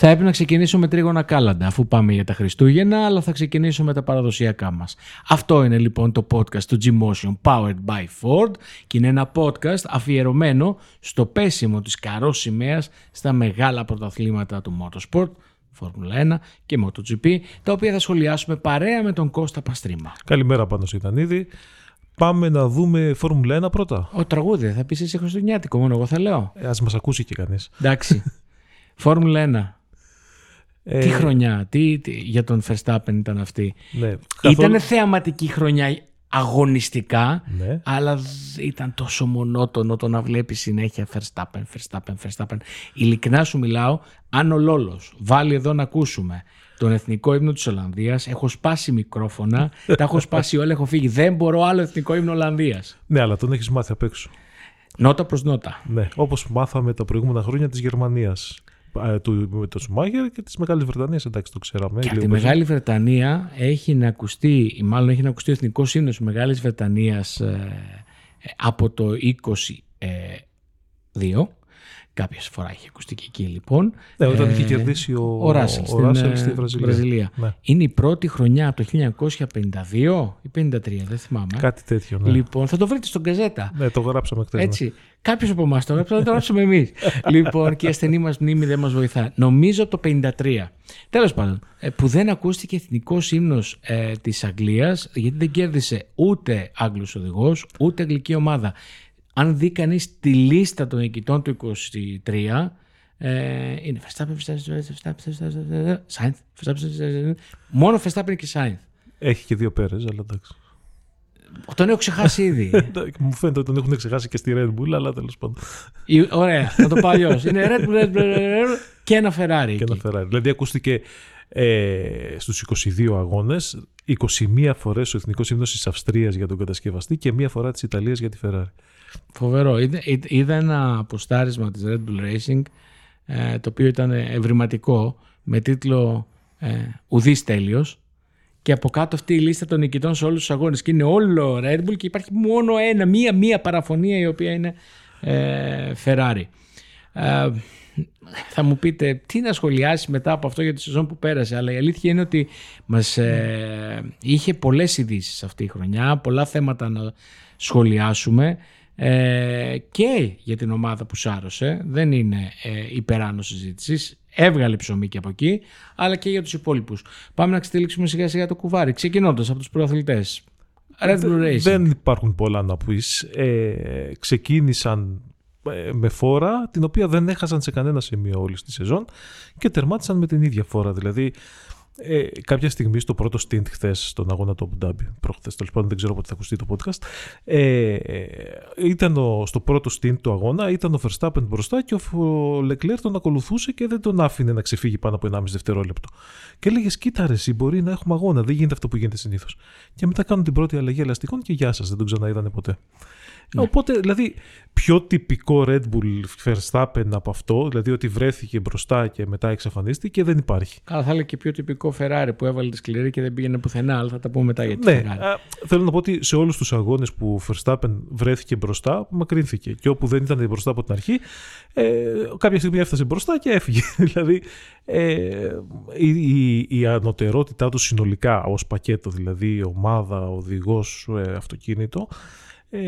Θα έπρεπε να ξεκινήσω με τρίγωνα κάλαντα αφού πάμε για τα Χριστούγεννα, αλλά θα ξεκινήσω με τα παραδοσιακά μας. Αυτό είναι λοιπόν το podcast του G-Motion Powered by Ford και είναι ένα podcast αφιερωμένο στο πέσιμο της καρός σημαίας στα μεγάλα πρωταθλήματα του Motorsport, Φόρμουλα 1 και MotoGP, τα οποία θα σχολιάσουμε παρέα με τον Κώστα Παστρίμα. Καλημέρα πάνω ήταν ήδη. Πάμε να δούμε Φόρμουλα 1 πρώτα. Ο τραγούδι, θα πεις εσύ Χριστουγεννιάτικο, μόνο εγώ θα λέω. Ε, ας μας ακούσει και κανείς. Εντάξει. Φόρμουλα 1. Ε, Τι χρονιά, τι, τι- για τον Verstappen ήταν αυτή. Ναι, καθόλου- Ήταν θεαματική χρονιά αγωνιστικά, Ναι. αλλά δ- ήταν τόσο μονότονο το να βλέπεις συνέχεια Verstappen, Verstappen, Verstappen. Ειλικρινά σου μιλάω, αν ο Λόλος βάλει εδώ να ακούσουμε τον εθνικό ύμνο της Ολλανδίας, έχω σπάσει μικρόφωνα, τα έχω σπάσει όλα, έχω φύγει. Δεν μπορώ άλλο εθνικό ύμνο Ολλανδίας. ναι, αλλά τον έχεις μάθει απ' έξω. Νότα προς νότα. Ναι, όπως μάθαμε τα προηγούμενα χρόνια της Γερμανίας. Ε, του, με το Σουμάγερ και της Μεγάλης Βρετανίας, εντάξει το ξέραμε. Και από λίγο τη παίζει. Μεγάλη Βρετανία έχει να ακουστεί, ή μάλλον έχει να ακουστεί ο εθνικός ύμνος της Μεγάλης Βρετανίας ε, ε, από το 22. Κάποια φορά έχει ακουστεί και εκεί λοιπόν. Ναι, όταν Ε, είχε κερδίσει ο, ο Ράσελ στην, Ράσελ ε, στη Βραζιλία. Ναι. Είναι η πρώτη χρονιά από το 1952 ή 53, δεν θυμάμαι. Κάτι τέτοιο, ναι. Λοιπόν, θα το βρείτε στον Καζέτα. Ναι, το γράψαμε χθες. ναι. Έτσι. Κάποιος από εμάς το έγραψε, θα το γράψουμε εμείς. λοιπόν, και η ασθενή μας μνήμη δεν μας βοηθά. Νομίζω το 53. Τέλος πάντων, ε, που δεν ακούστηκε εθνικό ύμνο ε, της Αγγλίας, γιατί δεν κέρδισε ούτε Άγγλος οδηγός, ούτε αγγλική ομάδα. Αν δει κανείς τη λίστα των νικητών του 23, ε, είναι Verstappen, Verstappen, Verstappen, Verstappen, Sainz, Verstappen, Verstappen, μόνο Verstappen και Sainz. Έχει και δύο πέρες, αλλά εντάξει. Τον έχω ξεχάσει ήδη. Εντάξει, Μου φαίνεται ότι τον έχουν ξεχάσει και στη Red Bull, αλλά τέλος πάντων. Η- Ωραία, θα το πάω αλλιώς. Είναι Red Bull, Red Bull, Red Bull και ένα Ferrari. και ένα εκεί. Ferrari. Δηλαδή ακούστηκε ε, στους 22 αγώνες 21 φορές ο εθνικός ύμνος της Αυστρίας για τον κατασκευαστή και μία φορά της Ιταλίας για τη Ferrari. Φοβερό. Είδα, είδα- είδα ένα αποστάρισμα της Red Bull Racing ε, το οποίο ήταν ευρηματικό με τίτλο ε, «Ουδής τέλειος» και από κάτω αυτή η λίστα των νικητών σε όλους τους αγώνες και είναι όλο Red Bull και υπάρχει μόνο ένα, μία, μία παραφωνία η οποία είναι ε, Ferrari. Ε, θα μου πείτε τι να σχολιάσει μετά από αυτό για τη σεζόν που πέρασε αλλά η αλήθεια είναι ότι μας ε, είχε πολλές ειδήσεις αυτή η χρονιά πολλά θέματα να σχολιάσουμε ε, και για την ομάδα που σάρωσε δεν είναι ε, υπεράνω συζήτησης. έβγαλε ψωμί και από εκεί αλλά και για τους υπόλοιπους πάμε να ξετυλίξουμε σιγά σιγά το κουβάρι ξεκινώντας από τους προαθλητές Red Bull Racing Δεν υπάρχουν πολλά να πεις. Ε, ξεκίνησαν ε, με φόρα την οποία δεν έχασαν σε κανένα σημείο όλη τη σεζόν και τερμάτισαν με την ίδια φόρα. Δηλαδή ε, κάποια στιγμή στο πρώτο stint χθες στον αγώνα του Abu Dhabi, προχθές τέλος πάντων δεν ξέρω πότε θα ακουστεί το podcast, ε, ε, ήταν ο, στο πρώτο stint του αγώνα ήταν ο Verstappen μπροστά και ο, ο Leclerc τον ακολουθούσε και δεν τον άφηνε να ξεφύγει πάνω από 1,5 δευτερόλεπτο. Και έλεγες: Κοίτα, ρε, εσύ, μπορεί να έχουμε αγώνα. Δεν γίνεται αυτό που γίνεται συνήθως. Και μετά κάνουν την πρώτη αλλαγή ελαστικών και γεια σας, δεν τον ξαναείδανε ποτέ. Ναι. Οπότε, δηλαδή, πιο τυπικό Red Bull Verstappen από αυτό, δηλαδή ότι βρέθηκε μπροστά και μετά εξαφανίστηκε, δεν υπάρχει. Καλά, θα έλεγα και πιο τυπικό Ferrari που έβαλε τη σκληρή και δεν πήγαινε πουθενά, αλλά θα τα πούμε μετά για τη Ναι, Ferrari. α, θέλω να πω ότι σε όλους τους αγώνες που ο Verstappen βρέθηκε μπροστά, μακρύνθηκε. Και όπου δεν ήταν μπροστά από την αρχή, ε, κάποια στιγμή έφτασε μπροστά και έφυγε. δηλαδή, ε, η, η, η ανωτερότητά του συνολικά ως πακέτο, δηλαδή ομάδα, οδηγός, ε, αυτοκίνητο, ε,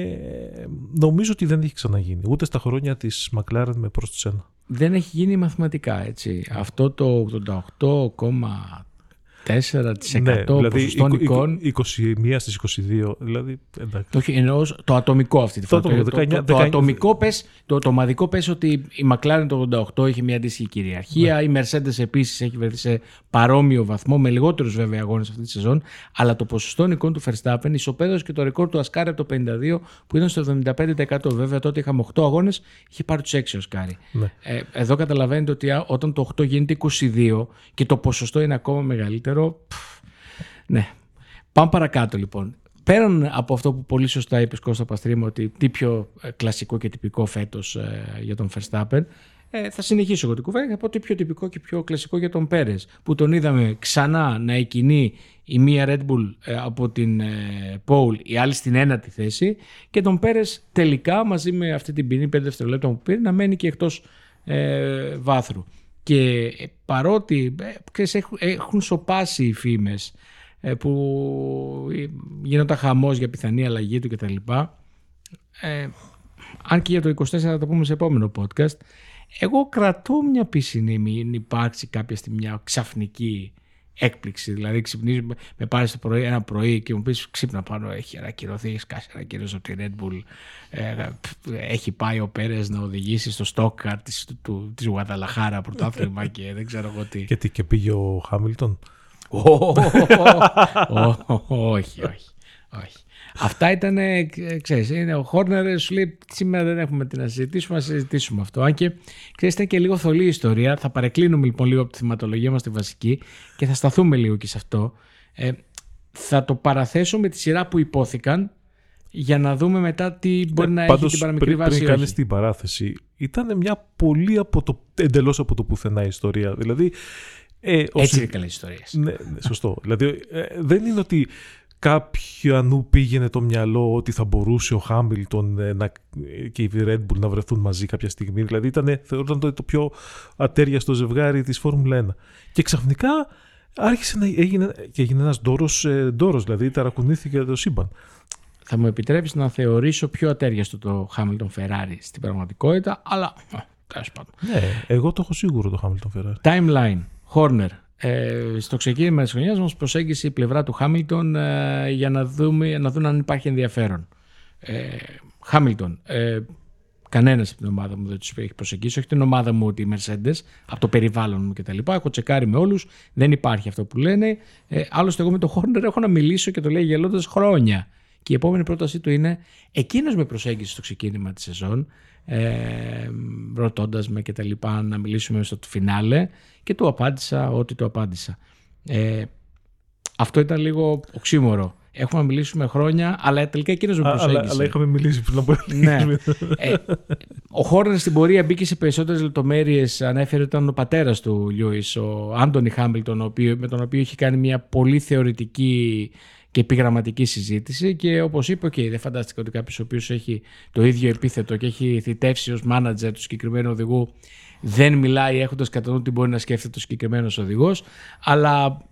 νομίζω ότι δεν έχει ξαναγίνει. Ούτε στα χρόνια της McLaren με προς τους ένα. Δεν έχει γίνει μαθηματικά, έτσι. Αυτό το 88,4% Ναι, δηλαδή ποσοστό εικο- νικών. 21 στις 22, δηλαδή εντάξει. Όχι, εννοώ το ατομικό αυτή τη Το φορά. Το, ατομικό, το, 19, το, το 19. ατομικό πες, το, το ομαδικό πες ότι η McLaren το 88 είχε μια αντίστοιχη κυριαρχία. Ναι. Η Mercedes επίσης έχει βρεθεί σε παρόμοιο βαθμό, με λιγότερους βέβαια αγώνες αυτή τη σεζόν. Αλλά το ποσοστό νικών του Verstappen ισοπαίδωσε και το ρεκόρ του Ασκάρη από το 52 που ήταν στο 75%. Βέβαια τότε είχαμε 8 αγώνες, είχε πάρει τους 6 ο Ασκάρη. Ναι. Ε, εδώ καταλαβαίνετε ότι α, όταν το 8 γίνεται 22 και το ποσοστό είναι ακόμα μεγαλύτερο. Πφ, ναι. Πάμε παρακάτω λοιπόν. Πέραν από αυτό που πολύ σωστά είπες Κώστα Παστρίμου ότι τι πιο ε, κλασικό και τυπικό φέτος ε, για τον Verstappen ε, θα συνεχίσω εγώ την κουβέντα και θα πω τι πιο τυπικό και πιο κλασικό για τον Πέρες που τον είδαμε ξανά να εκκινεί η μία Red Bull ε, από την ε, Pole, η άλλη στην ένατη θέση και τον Πέρες τελικά μαζί με αυτή την ποινή 5 δευτερολέπτα που πήρε να μένει και εκτός ε, βάθρου. Και παρότι ξέρεις, έχουν, έχουν σοπάσει οι φήμες που γίνονταν χαμός για πιθανή αλλαγή του κτλ. Ε, αν και για το 24 θα το πούμε σε επόμενο podcast, εγώ κρατώ μια πίσινη μην υπάρξει κάποια στιγμή μια ξαφνική έκπληξη. Δηλαδή, ξυπνίζει, με πάρεις το πρωί, ένα πρωί και μου πεις ξύπνα πάνω, έχει ανακυρωθεί, έχεις κάσει ανακοίνωση από τη Red Bull. Ε, έχει πάει ο Πέρες να οδηγήσει στο στόκαρ της της Γουαδαλαχάρα πρωτάθλημα και δεν ξέρω εγώ τι. Και τι, και πήγε ο Χάμιλτον; Όχι, όχι. όχι. Αυτά ήταν, ξέρεις, είναι ο Χόρνερ σου λέει σήμερα δεν έχουμε τι να συζητήσουμε, να συζητήσουμε αυτό. Αν και ξέρεις, ήταν και λίγο θολή η ιστορία. Θα παρεκκλίνουμε λοιπόν λίγο από τη θεματολογία μας τη βασική και θα σταθούμε λίγο και σε αυτό. Ε, θα το παραθέσω με τη σειρά που υπόθηκαν για να δούμε μετά τι μπορεί να έχει την παραμικρή βάση. Πριν κάνεις την παράθεση, ήταν μια πολύ από το, εντελώς από το πουθενά ιστορία. Δηλαδή, ε, Έτσι είναι καλές ιστορίες. Ναι, ναι, σωστό. δηλαδή, ε, δεν είναι ότι κάποιου πήγαινε το μυαλό ότι θα μπορούσε ο Χάμιλτον ε, να, και η Red Bull να βρεθούν μαζί κάποια στιγμή. Δηλαδή ήταν, θεωρούνταν το, το πιο ατέριαστο ζευγάρι της Φόρμουλα 1. Και ξαφνικά άρχισε να έγινε, και έγινε ένας ντόρος, ε, ντόρος δηλαδή ταρακουνήθηκε το σύμπαν. Θα μου επιτρέψεις να θεωρήσω πιο ατέριαστο το Χάμιλτον Ferrari στην πραγματικότητα, αλλά τέλος πάντων. Ναι, εγώ το έχω σίγουρο το Χάμιλτον Ferrari. Timeline. Horner, ε, στο ξεκίνημα της χρονιάς μας προσέγγισε η πλευρά του Χάμιλτον ε, για να, δούμε, να δουν αν υπάρχει ενδιαφέρον. Ε, Χάμιλτον, ε, κανένας από την ομάδα μου δεν τους έχει προσεγγίσει, όχι την ομάδα μου, τη Mercedes, από το περιβάλλον μου κτλ. Έχω τσεκάρει με όλους, δεν υπάρχει αυτό που λένε. Ε, άλλωστε, εγώ με τον Χόρνερ έχω να μιλήσω και το λέει γελώντας χρόνια. Και η επόμενη πρότασή του είναι εκείνος με προσέγγισε στο ξεκίνημα της σεζόν ε, ρωτώντας με και τα λοιπά να μιλήσουμε στο φινάλε και του απάντησα ό,τι του απάντησα. Ε, αυτό ήταν λίγο οξύμορο. Έχουμε μιλήσει χρόνια, αλλά τελικά εκείνος με προσέγγισε. Αλλά, αλλά είχαμε μιλήσει πριν από ναι. ε, Ο Χόρνερ στην πορεία μπήκε σε περισσότερες λεπτομέρειες. Ανέφερε ότι ήταν ο πατέρας του Λιούις, ο Άντωνι Χάμπιλτον, με τον οποίο είχε κάνει μια πολύ θεωρητική και επιγραμματική συζήτηση και όπως είπε, okay, δεν φαντάστηκα ότι κάποιος ο οποίος έχει το ίδιο επίθετο και έχει θητεύσει ως μάνατζερ του συγκεκριμένου οδηγού δεν μιλάει έχοντας κατά νου τι μπορεί να σκέφτεται ο συγκεκριμένος οδηγός αλλά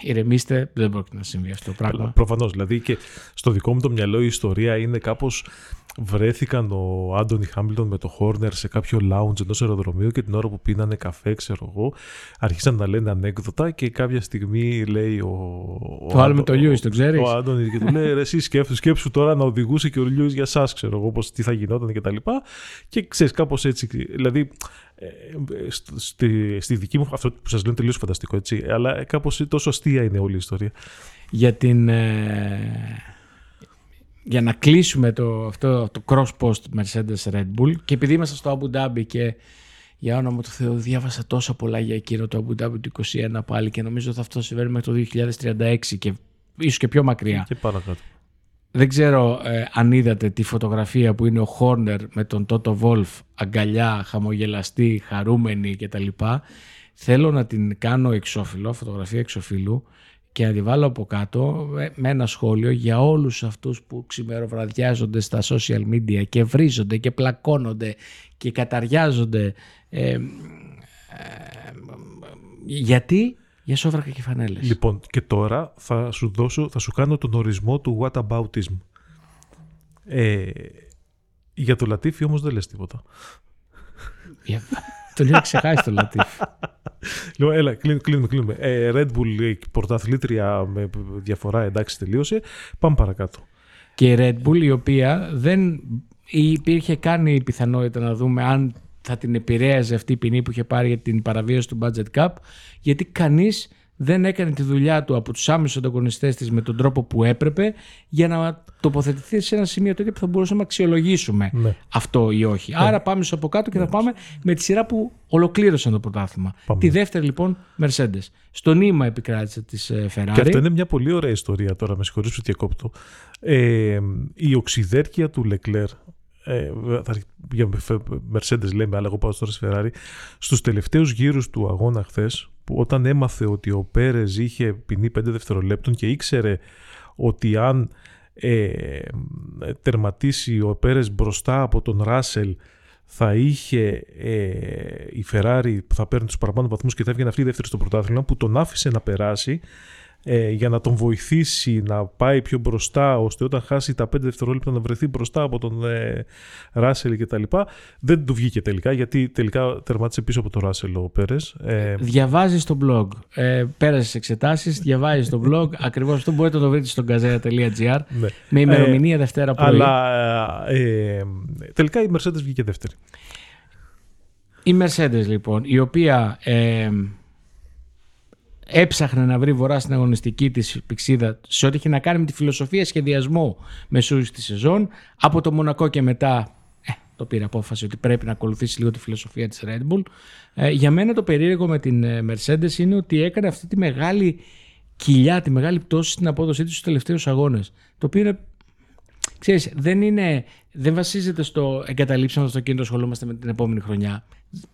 ηρεμήστε, δεν πρόκειται να συμβεί αυτό το πράγμα. Προφανώς. Δηλαδή και στο δικό μου το μυαλό η ιστορία είναι κάπως βρέθηκαν ο Άντωνι Χάμιλτον με το Χόρνερ σε κάποιο lounge ενός αεροδρομίου και την ώρα που πίνανε καφέ, ξέρω εγώ, άρχισαν να λένε ανέκδοτα και κάποια στιγμή λέει ο. Το άλλο με το Λιούις, το ξέρεις; Ο Άντωνι και του λέει: Εσύ σκέφτου, σκέψου τώρα να οδηγούσε και ο Λιούις για εσάς, ξέρω εγώ, πώς, τι θα γινόταν και τα λοιπά. Και ξέρεις, κάπως έτσι. Δηλαδή, ε, στη, στη δική μου, αυτό που σας λέω είναι τελείως φανταστικό, έτσι, αλλά κάπως τόσο αστεία είναι όλη η ιστορία. Για την... Ε, για να κλείσουμε το, αυτό το cross post Mercedes Red Bull και επειδή είμαστε στο Abu Dhabi και για όνομα του Θεού διάβασα τόσα πολλά για εκείνο το Abu Dhabi του 2021 πάλι και νομίζω ότι αυτό συμβαίνει μέχρι το 2036 και ίσως και πιο μακριά. Και παρακάτω. Δεν ξέρω ε, αν είδατε τη φωτογραφία που είναι ο Χόρνερ με τον Τότο Βόλφ αγκαλιά, χαμογελαστή, χαρούμενη κτλ. Θέλω να την κάνω εξώφυλλο, φωτογραφία εξώφυλλου και να τη βάλω από κάτω με ένα σχόλιο για όλους αυτούς που ξημεροβραδιάζονται στα social media και βρίζονται και πλακώνονται και καταριάζονται. Ε, ε, γιατί για σόβρακα και φανέλες. Λοιπόν, και τώρα θα σου δώσω, θα σου κάνω τον ορισμό του whataboutism. Ε, για το Λατίφι όμως δεν λες τίποτα. το λέω ξεχάσει το Λατίφι. Λοιπόν, έλα, κλείνουμε, κλείνουμε. Ε, Red Bull πρωταθλήτρια με διαφορά, εντάξει, τελείωσε. Πάμε παρακάτω. Και η Red Bull η οποία δεν υπήρχε καν η πιθανότητα να δούμε αν θα την επηρέαζε αυτή η ποινή που είχε πάρει για την παραβίαση του budget cap, γιατί κανείς δεν έκανε τη δουλειά του από τους άμεσους ανταγωνιστές της με τον τρόπο που έπρεπε για να τοποθετηθεί σε ένα σημείο τέτοιο που θα μπορούσαμε να αξιολογήσουμε ναι. αυτό ή όχι. Ναι. Άρα πάμε στο από κάτω και θα ναι. πάμε με τη σειρά που ολοκλήρωσαν το πρωτάθλημα. Τη δεύτερη λοιπόν Mercedes. Στο νήμα επικράτησε της ε, Ferrari. Και αυτό είναι μια πολύ ωραία ιστορία τώρα, με συγχωρείς που διακόπτω. Ε, η οξυδέρκεια του Leclerc ε, για Mercedes λέμε, αλλά εγώ πάω τώρα στη Ferrari, στους τελευταίους γύρους του αγώνα χθες, που όταν έμαθε ότι ο Πέρες είχε ποινή 5 δευτερολέπτων και ήξερε ότι αν ε, τερματίσει ο Πέρες μπροστά από τον Ράσελ θα είχε ε, η Ferrari που θα παίρνει τους παραπάνω βαθμούς και θα έβγαινε αυτή η δεύτερη στο πρωτάθλημα που τον άφησε να περάσει ε, για να τον βοηθήσει να πάει πιο μπροστά ώστε όταν χάσει τα 5 δευτερόλεπτα να βρεθεί μπροστά από τον ε, Ράσελ και τα λοιπά. Δεν του βγήκε τελικά γιατί τελικά τερμάτισε πίσω από τον Ράσελ ο Πέρες. Ε, Διαβάζεις το blog, ε, πέρασες εξετάσεις, διαβάζεις το blog, ακριβώς αυτό μπορείτε να το βρείτε στο gazeta.gr ναι. με ημερομηνία ε, Δευτέρα πρωί. Αλλά ε, τελικά η Mercedes βγήκε δεύτερη. Η Mercedes λοιπόν, η οποία ε, έψαχνε να βρει βορρά στην αγωνιστική της πηξίδα σε ό,τι είχε να κάνει με τη φιλοσοφία σχεδιασμού μεσούριου της σεζόν. Από το Μονακό και μετά ε, το πήρε απόφαση ότι πρέπει να ακολουθήσει λίγο τη φιλοσοφία της Red Bull. Ε, για μένα το περίεργο με την ε, Mercedes είναι ότι έκανε αυτή τη μεγάλη κοιλιά, τη μεγάλη πτώση στην απόδοσή της στους τελευταίους αγώνες. Το οποίο είναι Ξέρεις, δεν, είναι, δεν βασίζεται στο εγκαταλείψαμε το κίνητο, ασχολούμαστε με την επόμενη χρονιά.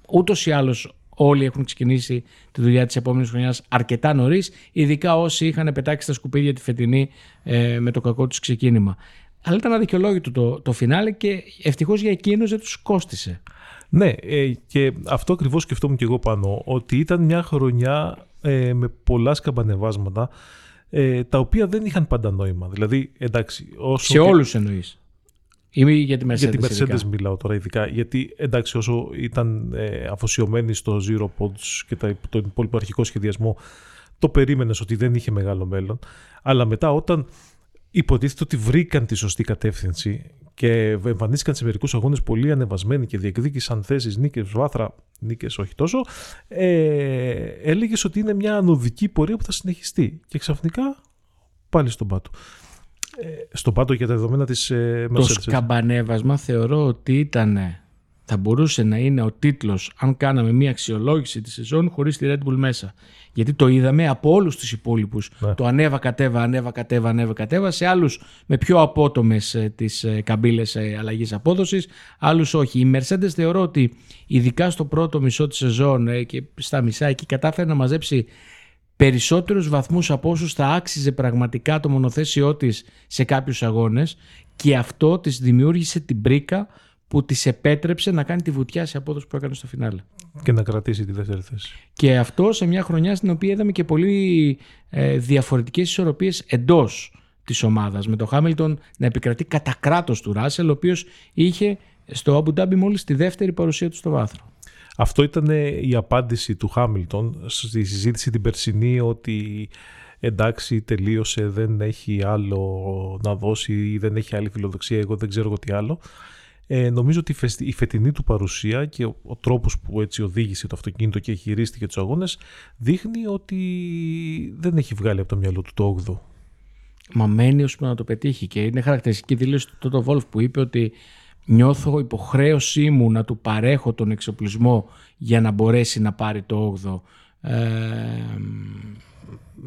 Ούτως ή άλλως όλοι έχουν ξεκινήσει τη δουλειά της επόμενης χρονιάς αρκετά νωρίς, ειδικά όσοι είχαν πετάξει στα σκουπίδια τη φετινή ε, με το κακό τους ξεκίνημα. Αλλά ήταν αδικαιολόγητο το, το φινάλε και ευτυχώς για εκείνους δεν τους κόστησε. Ναι, ε, και αυτό ακριβώς σκεφτόμουν και εγώ πάνω, ότι ήταν μια χρονιά ε, με πολλά σκαμπανεβάσματα, ε, τα οποία δεν είχαν πάντα νόημα. Δηλαδή, εντάξει, όσο Σε και... όλους εννοείς. Ή για τη Mercedes. Για τη Mercedes μιλάω τώρα ειδικά. Γιατί εντάξει, όσο ήταν ε, αφοσιωμένη στο Zero Pods και τα, τον υπόλοιπο αρχικό σχεδιασμό, το περίμενες ότι δεν είχε μεγάλο μέλλον. Αλλά μετά, όταν υποτίθεται ότι βρήκαν τη σωστή κατεύθυνση και εμφανίστηκαν σε μερικούς αγώνες πολύ ανεβασμένοι και διεκδίκησαν θέσεις, νίκες, βάθρα, νίκες όχι τόσο, ε, έλεγες ότι είναι μια ανωδική πορεία που θα συνεχιστεί. Και ξαφνικά πάλι στον πάτο. Ε, στον πάτο για τα δεδομένα της ε, Το σκαμπανέβασμα θεωρώ ότι ήταν, θα μπορούσε να είναι ο τίτλος αν κάναμε μια αξιολόγηση της σεζόν χωρίς τη Red Bull μέσα. Γιατί το είδαμε από όλους τους υπόλοιπους. Ναι. Το ανέβα, κατέβα, ανέβα, κατέβα, ανέβα, κατέβα. Σε άλλους με πιο απότομες ε, τις ε, καμπύλες ε, αλλαγής απόδοσης, άλλους όχι. Η Mercedes θεωρώ ότι ειδικά στο πρώτο μισό της σεζόν και στα μισά εκεί κατάφερε να μαζέψει περισσότερους βαθμούς από όσους θα άξιζε πραγματικά το μονοθέσιό της σε κάποιους αγώνες και αυτό της δημιούργησε την πρίκα που της επέτρεψε να κάνει τη βουτιά σε απόδοση που έκανε στο φινάλε. Και να κρατήσει τη δεύτερη θέση. Και αυτό σε μια χρονιά στην οποία είδαμε και πολύ ε, διαφορετικές ισορροπίες εντός της ομάδας. Με το Χάμιλτον να επικρατεί κατά κράτος του Ράσελ, ο οποίος είχε στο Αμπουντάμπι μόλις τη δεύτερη παρουσία του στο βάθρο. Αυτό ήταν η απάντηση του Χάμιλτον στη συζήτηση την περσινή ότι εντάξει τελείωσε, δεν έχει άλλο να δώσει ή δεν έχει άλλη φιλοδοξία, εγώ δεν ξέρω τι άλλο. Ε, νομίζω ότι η φετινή του παρουσία και ο, ο τρόπος που έτσι οδήγησε το αυτοκίνητο και χειρίστηκε τους αγώνες δείχνει ότι δεν έχει βγάλει από το μυαλό του το 8 Μα μένει ώσπου να το πετύχει και είναι χαρακτηριστική δήλωση του Τότο Βόλφ που είπε ότι νιώθω υποχρέωσή μου να του παρέχω τον εξοπλισμό για να μπορέσει να πάρει το 8ο. Ε,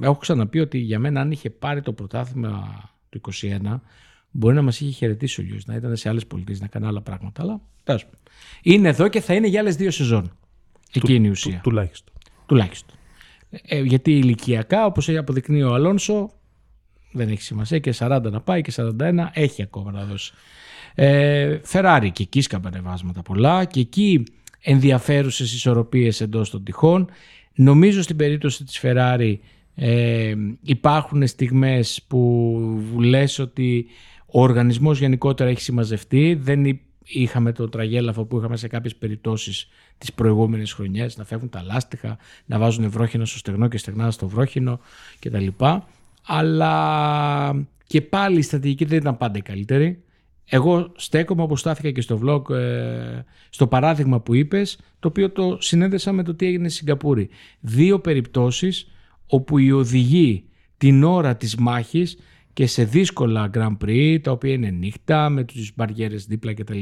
έχω ξαναπεί ότι για μένα αν είχε πάρει το πρωτάθλημα του 21 μπορεί να μας είχε χαιρετήσει ο Λιούς, να ήταν σε άλλες πολιτείες, να κάνει άλλα πράγματα, αλλά τέλος. Είναι εδώ και θα είναι για άλλες δύο σεζόν. Εκεί είναι η ουσία. Του, τουλάχιστον. Τουλάχιστον. Ε, γιατί ηλικιακά, όπως έχει αποδεικνύει ο Αλόνσο, δεν έχει σημασία και 40 να πάει και 41 έχει ακόμα να δώσει. Ε, Ferrari και εκεί σκαμπανεβάσματα πολλά και εκεί ενδιαφέρουσες ισορροπίες εντός των τυχών. Νομίζω στην περίπτωση της Ferrari ε, υπάρχουν στιγμές που λες ότι ο οργανισμός γενικότερα έχει συμμαζευτεί. Δεν είχαμε το τραγέλαφο που είχαμε σε κάποιες περιπτώσεις τις προηγούμενες χρονιές, να φεύγουν τα λάστιχα, να βάζουν βρόχινο στο στεγνό και στεγνά στο βρόχινο κτλ. Αλλά και πάλι η στρατηγική δεν ήταν πάντα η καλύτερη. Εγώ στέκομαι όπως στάθηκα και στο vlog ε, στο παράδειγμα που είπες το οποίο το συνέδεσα με το τι έγινε στη Σιγκαπούρη. Δύο περιπτώσεις όπου οι οδηγοί την ώρα της μάχης και σε δύσκολα Grand Prix τα οποία είναι νύχτα με τους μπαριέρες δίπλα κτλ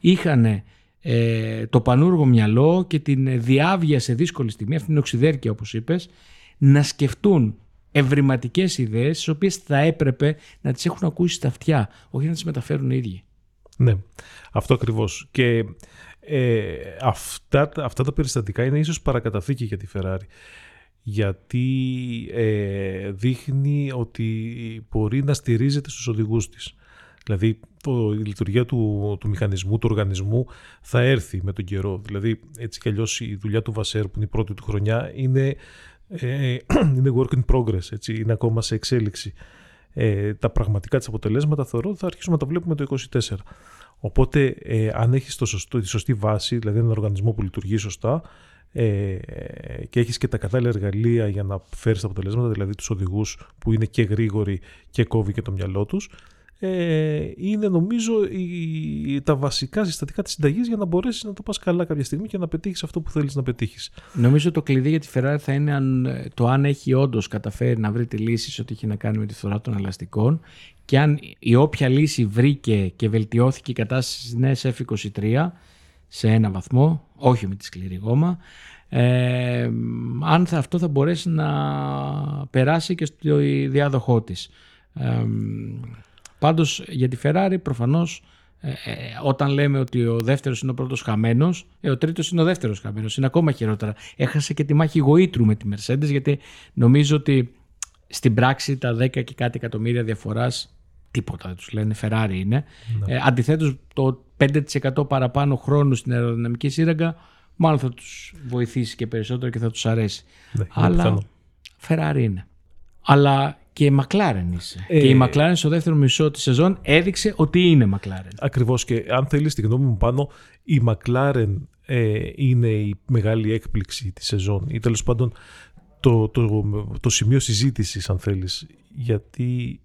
είχαν ε, το πανούργο μυαλό και την διάβια σε δύσκολη στιγμή, αυτή την οξυδέρκεια όπως είπες, να σκεφτούν ευρηματικές ιδέες, τις οποίες θα έπρεπε να τις έχουν ακούσει στα αυτιά, όχι να τις μεταφέρουν οι ίδιοι. Ναι, αυτό ακριβώς. Και ε, αυτά, αυτά τα περιστατικά είναι ίσως παρακαταθήκη για τη Ferrari γιατί ε, δείχνει ότι μπορεί να στηρίζεται στους οδηγούς της. Δηλαδή το, η λειτουργία του, του μηχανισμού, του οργανισμού θα έρθει με τον καιρό. Δηλαδή έτσι κι αλλιώς η δουλειά του Βασέρ που είναι η πρώτη του χρονιά είναι, ε, είναι work in progress, έτσι, είναι ακόμα σε εξέλιξη. Ε, τα πραγματικά της αποτελέσματα θεωρώ ότι θα αρχίσουμε να τα βλέπουμε το 24. Οπότε ε, αν έχεις το σωστό, τη σωστή βάση, δηλαδή έναν οργανισμό που λειτουργεί σωστά, ε, και έχεις και τα κατάλληλα εργαλεία για να φέρεις τα αποτελέσματα, δηλαδή τους οδηγούς που είναι και γρήγοροι και κόβει και το μυαλό τους, ε, είναι νομίζω η, τα βασικά συστατικά της συνταγής για να μπορέσεις να το πας καλά κάποια στιγμή και να πετύχεις αυτό που θέλεις να πετύχεις. Νομίζω το κλειδί για τη Ferrari θα είναι αν, το αν έχει όντως καταφέρει να βρει τη λύση σε ό,τι έχει να κάνει με τη φθορά των ελαστικών και αν η όποια λύση βρήκε και βελτιώθηκε η κατάσταση στις νέες F23 σε ένα βαθμό, όχι με τη σκληρή γόμα, ε, αν θα, αυτό θα μπορέσει να περάσει και στο διάδοχό της. Ε, πάντως για τη Ferrari προφανώς ε, ε, όταν λέμε ότι ο δεύτερος είναι ο πρώτος χαμένος, ε, ο τρίτος είναι ο δεύτερος χαμένος. Είναι ακόμα χειρότερα. Έχασε και τη μάχη γοήτρου με τη Mercedes γιατί νομίζω ότι στην πράξη τα 10 και κάτι εκατομμύρια διαφοράς τίποτα δεν τους λένε, Ferrari είναι. Ναι. Ε, αντιθέτως το 5% παραπάνω χρόνου στην αεροδυναμική σύραγγα μάλλον θα τους βοηθήσει και περισσότερο και θα τους αρέσει. Ναι, Αλλά Ferrari είναι. Αλλά και η McLaren είσαι. Ε, και η McLaren στο δεύτερο μισό της σεζόν έδειξε ότι είναι McLaren. Ακριβώς και αν θέλεις τη γνώμη μου πάνω, η McLaren ε, είναι η μεγάλη έκπληξη της σεζόν ή τέλος πάντων το, το, το, σημείο συζήτησης αν θέλεις γιατί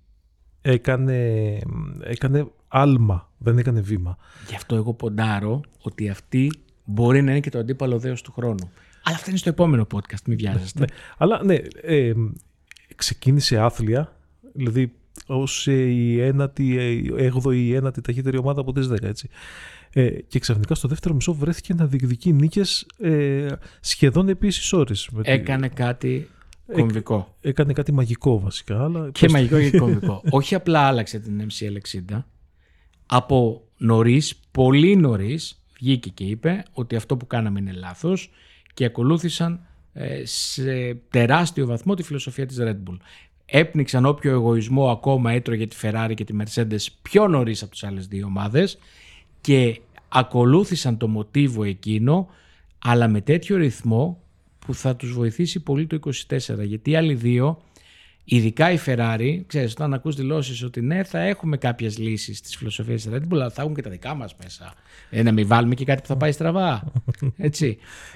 έκανε, έκανε άλμα, δεν έκανε βήμα. Γι' αυτό εγώ ποντάρω ότι αυτή μπορεί να είναι και το αντίπαλο δέος του χρόνου. Αλλά αυτό είναι στο επόμενο podcast, μην βιάζεστε. Ναι, αλλά ναι, ε, ξεκίνησε άθλια, δηλαδή ως η ένατη, έγδοη η ένατη ταχύτερη ομάδα από τις 10, έτσι. Ε, και ξαφνικά στο δεύτερο μισό βρέθηκε να διεκδικεί νίκες ε, σχεδόν επίσης ώρες. Έκανε κάτι κομβικό. έκανε κάτι μαγικό βασικά. Αλλά και μαγικό και κομβικό. Όχι απλά άλλαξε την MCL 60. Από νωρίς, πολύ νωρίς, βγήκε και είπε ότι αυτό που κάναμε είναι λάθος και ακολούθησαν ε, σε τεράστιο βαθμό τη φιλοσοφία της Red Bull. Έπνιξαν όποιο εγωισμό ακόμα έτρωγε τη Ferrari και τη Mercedes πιο νωρίς από τις άλλες δύο ομάδες και ακολούθησαν το μοτίβο εκείνο αλλά με τέτοιο ρυθμό που θα τους βοηθήσει πολύ το 24 γιατί οι άλλοι δύο Ειδικά η Ferrari, ξέρεις, όταν ακούς δηλώσεις ότι ναι, θα έχουμε κάποιες λύσεις στις φιλοσοφίες της Red Bull, αλλά θα έχουν και τα δικά μας μέσα. Ε, να μην βάλουμε και κάτι που θα πάει στραβά. Έτσι.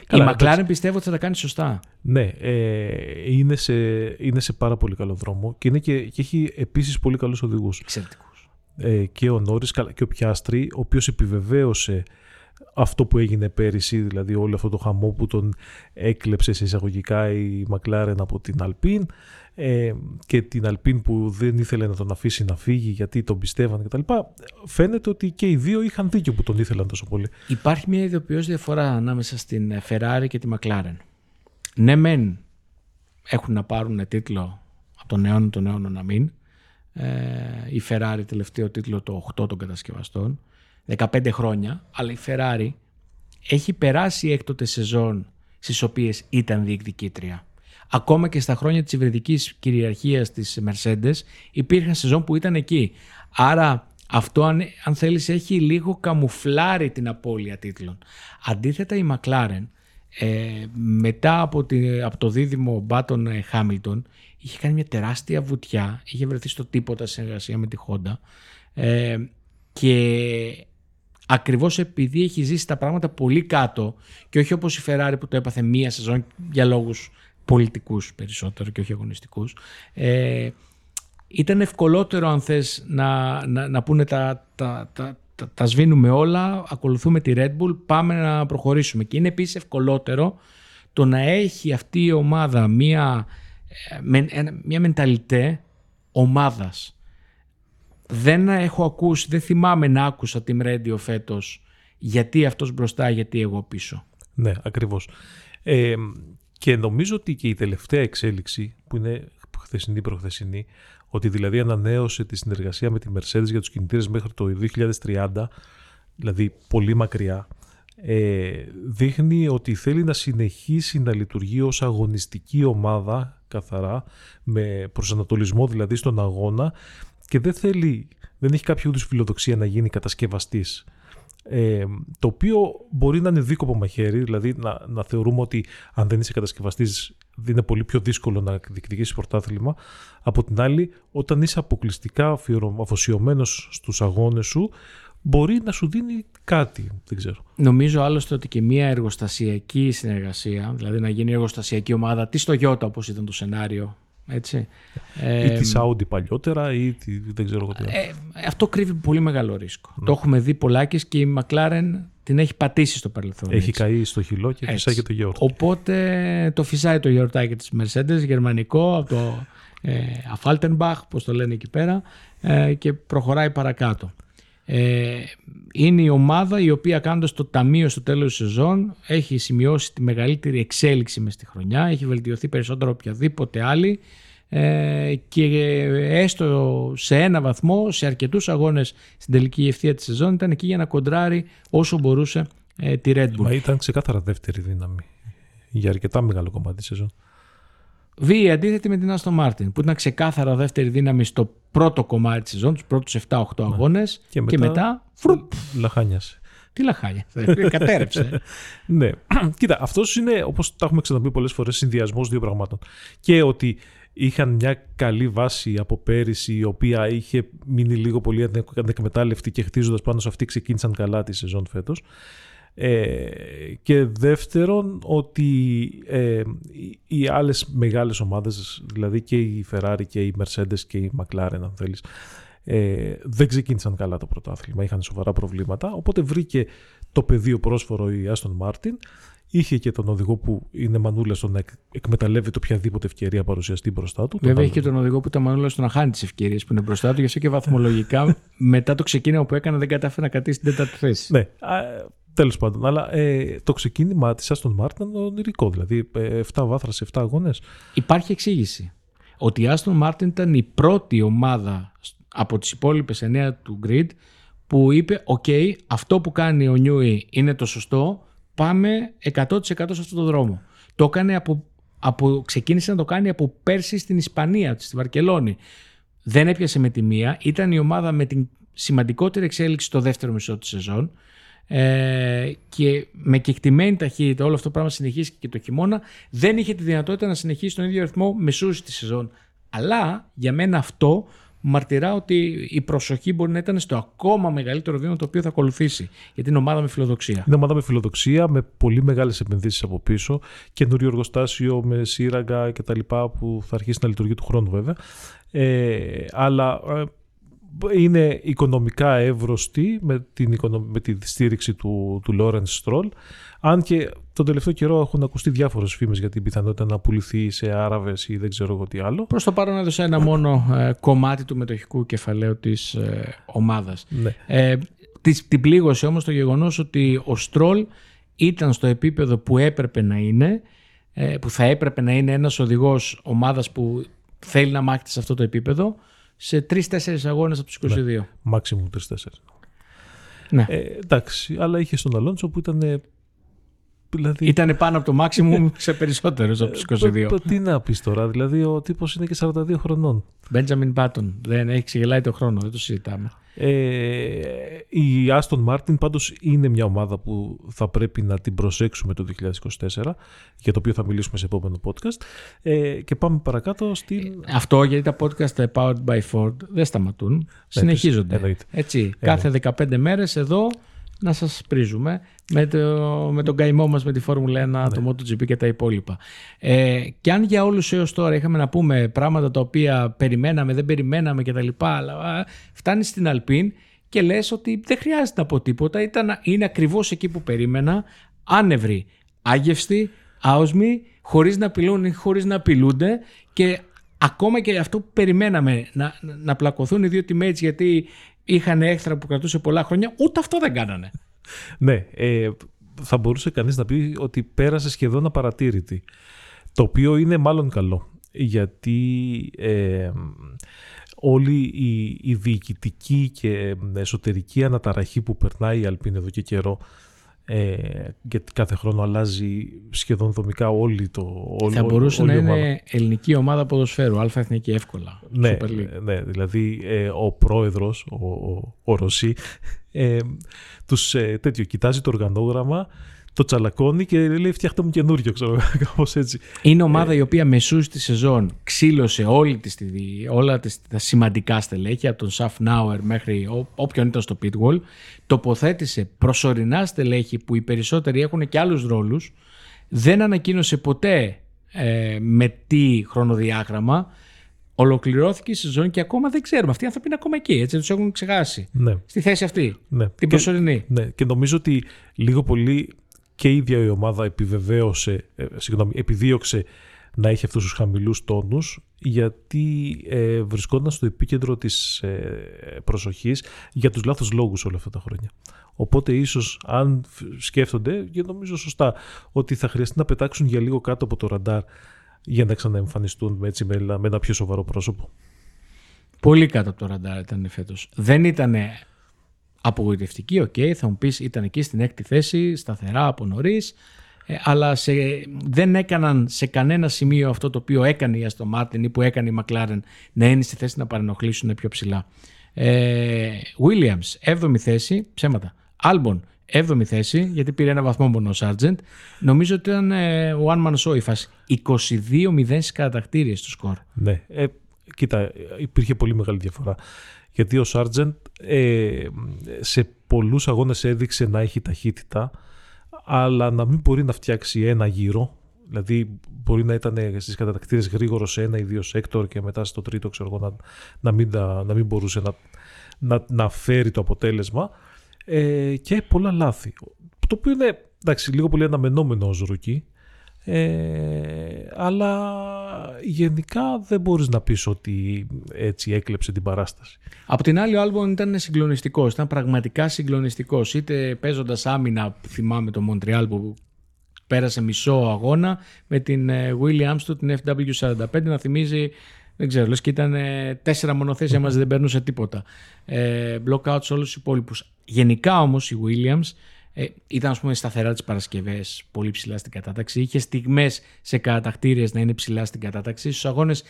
η McLaren πιστεύω ότι θα τα κάνει σωστά. Ναι, ε, είναι, σε, είναι σε πάρα πολύ καλό δρόμο και, είναι και, και έχει επίσης πολύ καλούς οδηγούς. Εξαιρετικούς. Ε, και ο Νόρις και ο Πιάστρη, ο οποίος επιβεβαίωσε αυτό που έγινε πέρυσι, δηλαδή όλο αυτό το χαμό που τον έκλεψε σε εισαγωγικά η McLaren από την Alpine ε, και την Αλπίν που δεν ήθελε να τον αφήσει να φύγει γιατί τον πιστεύαν κτλ. Φαίνεται ότι και οι δύο είχαν δίκιο που τον ήθελαν τόσο πολύ. Υπάρχει μια ιδιοποιώς διαφορά ανάμεσα στην Ferrari και τη McLaren. Ναι, μεν έχουν να πάρουν τίτλο από τον αιώνα τον αιώνα να μην. Ε, η Ferrari τελευταίο τίτλο το 8 των κατασκευαστών. 15 χρόνια. Αλλά η Ferrari έχει περάσει έκτοτες σεζόν στις οποίες ήταν διεκδικήτρια. Ακόμα και στα χρόνια της υβριδικής κυριαρχίας της Mercedes υπήρχαν σεζόν που ήταν εκεί. Άρα αυτό αν, αν θέλεις έχει λίγο καμουφλάρει την απώλεια τίτλων. Αντίθετα η McLaren ε, μετά από, τη, από το δίδυμο Μπάτον Χάμιλτον είχε κάνει μια τεράστια βουτιά, είχε βρεθεί στο τίποτα σε συνεργασία με τη Honda ε, και ακριβώς επειδή έχει ζήσει τα πράγματα πολύ κάτω και όχι όπως η Ferrari που το έπαθε μία σεζόν για λόγους πολιτικούς περισσότερο και όχι αγωνιστικούς. Ε, ήταν ευκολότερο αν θες να, να, να πούνε τα, τα, τα, τα, τα σβήνουμε όλα, ακολουθούμε τη Red Bull, πάμε να προχωρήσουμε. Και είναι επίσης ευκολότερο το να έχει αυτή η ομάδα μία, ε, μία μενταλιτέ ομάδας. Δεν έχω ακούσει, δεν θυμάμαι να άκουσα τη Radio φέτος γιατί αυτός μπροστά, γιατί εγώ πίσω. Ναι, ακριβώς. Ε, και νομίζω ότι και η τελευταία εξέλιξη που είναι χθεσινή προχθεσινή, ότι δηλαδή ανανέωσε τη συνεργασία με τη Mercedes για τους κινητήρες μέχρι το 2030, δηλαδή πολύ μακριά, ε, δείχνει ότι θέλει να συνεχίσει να λειτουργεί ως αγωνιστική ομάδα καθαρά, με προσανατολισμό δηλαδή στον αγώνα και δεν θέλει, δεν έχει κάποιο είδους φιλοδοξία να γίνει κατασκευαστής ε, το οποίο μπορεί να είναι δίκοπο μαχαίρι, δηλαδή να, να θεωρούμε ότι αν δεν είσαι κατασκευαστής, είναι πολύ πιο δύσκολο να διεκδικήσεις πρωτάθλημα. Από την άλλη, όταν είσαι αποκλειστικά αφοσιωμένος στους αγώνες σου, μπορεί να σου δίνει κάτι. Δεν ξέρω. Νομίζω άλλωστε ότι και μια εργοστασιακή συνεργασία, δηλαδή να γίνει εργοστασιακή ομάδα, τι στο Γιώτα όπως ήταν το σενάριο έτσι. Ή τη Saudi παλιότερα ή τη, δεν ξέρω τι. Ε, αυτό κρύβει πολύ μεγάλο ρίσκο. Ναι. Το έχουμε δει πολλάκις και η McLaren την έχει πατήσει στο παρελθόν. Έχει έτσι. καεί στο χυλό και φυσάει και το γιορτάκι. Οπότε το φυσάει το γιορτάκι της Mercedes, γερμανικό, από το ε, Afaltenbach, πώς το λένε εκεί πέρα, ε, και προχωράει παρακάτω. Ε, είναι η ομάδα η οποία κάνοντας το ταμείο στο τέλος της σεζόν έχει σημειώσει τη μεγαλύτερη εξέλιξη μες στη χρονιά, έχει βελτιωθεί περισσότερο οποιαδήποτε άλλη ε, και έστω σε ένα βαθμό, σε αρκετούς αγώνες στην τελική ευθεία της σεζόν ήταν εκεί για να κοντράρει όσο μπορούσε ε, τη Red Bull. Μα ήταν ξεκάθαρα δεύτερη δύναμη για αρκετά μεγάλο κομμάτι της σεζόν. Β' αντίθετη με την Άστο Μάρτιν, που ήταν ξεκάθαρα δεύτερη δύναμη στο πρώτο κομμάτι της σεζόν, τους πρώτους 7-8 ναι. αγώνες. Και μετά. Και μετά λαχάνιασε. Τι λαχάνια, κατέρευσε. ναι. Κοίτα, αυτός είναι, όπως τα έχουμε ξαναπεί πολλές φορές, συνδυασμός δύο πραγμάτων. Και ότι είχαν μια καλή βάση από πέρυσι, η οποία είχε μείνει λίγο πολύ ανεκμετάλλευτη και χτίζοντας πάνω σε αυτή ξεκίνησαν καλά τη σεζόν φέτος. Ε, και δεύτερον ότι ε, οι άλλες μεγάλες ομάδες, δηλαδή και η Ferrari και η Mercedes και η McLaren αν θέλεις, ε, δεν ξεκίνησαν καλά το πρωτάθλημα, είχαν σοβαρά προβλήματα, οπότε βρήκε το πεδίο πρόσφορο η Aston Martin, είχε και τον οδηγό που είναι μανούλας στο να εκμεταλλεύεται οποιαδήποτε ευκαιρία παρουσιαστεί μπροστά του. Βέβαια, έχει και τον οδηγό που ήταν μανούλας στο να χάνει τι ευκαιρίες που είναι μπροστά του, γι' αυτό και βαθμολογικά μετά το ξεκίνημα που έκανε δεν κατάφερε να κρατήσει την τέταρτη θέση. Ναι, Τέλος πάντων, αλλά ε, το ξεκίνημα της Aston Martin ήταν ονειρικό. Δηλαδή, 7 ε, βάθρα σε 7 αγώνες. Υπάρχει εξήγηση. Ότι η Aston Martin ήταν η πρώτη ομάδα από τις υπόλοιπες 9 του grid που είπε: OK, αυτό που κάνει ο Νιούι είναι το σωστό. Πάμε 100% σε αυτό το δρόμο. Το έκανε από, από, ξεκίνησε να το κάνει από πέρσι στην Ισπανία, στη Βαρκελόνη. Δεν έπιασε με τη μία. Ήταν η ομάδα με την σημαντικότερη εξέλιξη στο δεύτερο μισό της σεζόν ε, και με κεκτημένη ταχύτητα όλο αυτό το πράγμα συνεχίσει και το χειμώνα δεν είχε τη δυνατότητα να συνεχίσει τον ίδιο αριθμό μεσούς της σεζόν. Αλλά για μένα αυτό μαρτυρά ότι η προσοχή μπορεί να ήταν στο ακόμα μεγαλύτερο βήμα το οποίο θα ακολουθήσει. Γιατί είναι ομάδα με φιλοδοξία. Είναι ομάδα με φιλοδοξία, με πολύ μεγάλες επενδύσεις από πίσω. Καινούριο εργοστάσιο με σύραγγα κτλ. που θα αρχίσει να λειτουργεί του χρόνου βέβαια. Ε, αλλά ε, είναι οικονομικά εύρωστη με, την, με τη στήριξη του, του Lawrence Stroll αν και τον τελευταίο καιρό έχουν ακουστεί διάφορες φήμες για την πιθανότητα να πουληθεί σε Άραβες ή δεν ξέρω εγώ τι άλλο. Προς το παρόν έδωσε ένα μόνο ε, κομμάτι του μετοχικού κεφαλαίου της ε, ομάδας. Ναι. Ε, την πλήγωσε όμως το γεγονός ότι ο Στρόλ ήταν στο επίπεδο που έπρεπε να είναι, ε, που θα έπρεπε να είναι ένας οδηγός ομάδας που θέλει να μάχεται σε αυτό το επίπεδο σε τρει-τέσσερι αγώνες από τους 22. Ναι, maximum τρει-τέσσερι. Ναι. Ε, εντάξει, αλλά είχε τον Αλόνσο που ήταν. Δηλαδή... Ήταν πάνω από το maximum σε περισσότερους από τους 22. Ε, τι να πεις τώρα, δηλαδή ο τύπος είναι και 42 χρονών. Μπέντζαμιν Μπάτον. Δεν έχει ξεγελάει το χρόνο, δεν το συζητάμε. Ε, η Aston Martin πάντως είναι μια ομάδα που θα πρέπει να την προσέξουμε το 2024 για το οποίο θα μιλήσουμε σε επόμενο podcast ε, και πάμε παρακάτω στην... Ε, αυτό γιατί τα podcast Powered by Ford δεν σταματούν, ναι, συνεχίζονται. Έτσι, κάθε 15 μέρες εδώ να σας πρίζουμε με, το, με τον καημό μας με τη Φόρμουλα 1, ναι. το MotoGP και τα υπόλοιπα. Ε, και αν για όλους έως τώρα είχαμε να πούμε πράγματα τα οποία περιμέναμε, δεν περιμέναμε κτλ. Αλλά φτάνεις στην Αλπίν και λες ότι δεν χρειάζεται να πω τίποτα. Ήταν, είναι ακριβώς εκεί που περίμενα, άνευροι, άγευστη, άοσμοι, χωρίς να απειλούν ή χωρίς να απειλούνται και ακόμα και αυτό που περιμέναμε να, να πλακωθούν οι δύο teammates γιατί είχαν έξτρα που κρατούσε πολλά χρόνια, ούτε αυτό δεν κάνανε. ναι, ε, θα μπορούσε κανείς να πει ότι πέρασε σχεδόν απαρατήρητη. Το οποίο είναι μάλλον καλό. Γιατί ε, όλη η, η διοικητική και εσωτερική αναταραχή που περνάει η Αλπίν εδώ και καιρό Ε, γιατί κάθε χρόνο αλλάζει σχεδόν δομικά όλη το όλη, Θα μπορούσε όλη να η ομάδα. είναι ελληνική ομάδα ποδοσφαίρου, αλφα εθνική εύκολα. Ναι, Super League. ναι, δηλαδή ε, ο πρόεδρος, ο, ο, ο Ρωσί, ε, τους ε, τέτοιο, κοιτάζει το οργανόγραμμα, το τσαλακώνει και λέει φτιάχτε μου καινούριο, ξέρω κάπως έτσι. Είναι ομάδα η οποία μεσούς τη σεζόν ξύλωσε όλη της, τη- όλα τις, τα σημαντικά στελέχη από τον Σαφ Νάουερ μέχρι ό, όποιον ήταν στο Pitwall. Τοποθέτησε προσωρινά στελέχη που οι περισσότεροι έχουν και άλλους ρόλους. Δεν ανακοίνωσε ποτέ ε, με τι χρονοδιάγραμμα. Ολοκληρώθηκε η σεζόν και ακόμα δεν ξέρουμε. Αυτοί οι άνθρωποι είναι ακόμα εκεί. Έτσι τους έχουν ξεχάσει. Ναι, Στη θέση αυτή. ναι. Την Και- προσωρινή. Ναι, και νομίζω ότι λίγο πολύ και η ίδια η ομάδα επιβεβαίωσε, ε, συγγνώμη, επιδίωξε να έχει αυτούς τους χαμηλούς τόνους γιατί ε, βρισκόταν στο επίκεντρο της ε, προσοχής για τους λάθος λόγους όλα αυτά τα χρόνια. Οπότε ίσως αν φ- σκέφτονται, και νομίζω σωστά, ότι θα χρειαστεί να πετάξουν για λίγο κάτω από το ραντάρ για να ξαναεμφανιστούν με, έτσι, με, ένα- με ένα πιο σοβαρό πρόσωπο. Πολύ κάτω από το ραντάρ ήταν φέτος. Δεν ήταν απογοητευτική, οκ, θα μου πεις ήταν εκεί στην έκτη θέση, σταθερά από νωρίς. αλλά σε, δεν έκαναν σε κανένα σημείο αυτό το οποίο έκανε η Aston Martin ή που έκανε η Μακλάρεν να είναι στη θέση να παρενοχλήσουν πιο ψηλά. Ε, Williams, 7η θέση, ψέματα. Άλμπον, 7η θέση, γιατί πήρε ένα βαθμό μόνο ο Σάρτζεντ. Νομίζω ότι ήταν ε, one man show η φάση. 22-0 στις κατακτήριες του σκορ. Ναι, ε, κοίτα, υπήρχε πολύ μεγάλη διαφορά. Γιατί ο Σάρτζεντ ε, σε πολλούς αγώνες έδειξε να έχει ταχύτητα, αλλά να μην μπορεί να φτιάξει ένα γύρο. Δηλαδή μπορεί να ήταν στις κατατακτήριες γρήγορος σε ένα ή δύο sector και μετά στο τρίτο ξέρω εγώ, να, να, μην, τα- να μην μπορούσε να, να, να φέρει το αποτέλεσμα. Ε, και πολλά λάθη. Το οποίο είναι εντάξει, λίγο πολύ αναμενόμενο ως rookie. Ε, αλλά γενικά δεν μπορείς να πεις ότι έτσι έκλεψε την παράσταση. Από την άλλη, ο Άλμπον ήταν συγκλονιστικός. Ήταν πραγματικά συγκλονιστικός. Είτε παίζοντας άμυνα, θυμάμαι το Μοντρεάλ που πέρασε μισό αγώνα με την ε, Williams του, την FW45, να θυμίζει. Δεν ξέρω, λες και ήταν ε, τέσσερα μονοθέσια μας δεν περνούσε τίποτα. Ε, block out σε όλους τους υπόλοιπους. Γενικά όμως η Williams ε, ήταν ας πούμε σταθερά τις Παρασκευές πολύ ψηλά στην κατάταξη. Είχε στιγμές σε κατακτήριες να είναι ψηλά στην κατάταξη. Στους αγώνες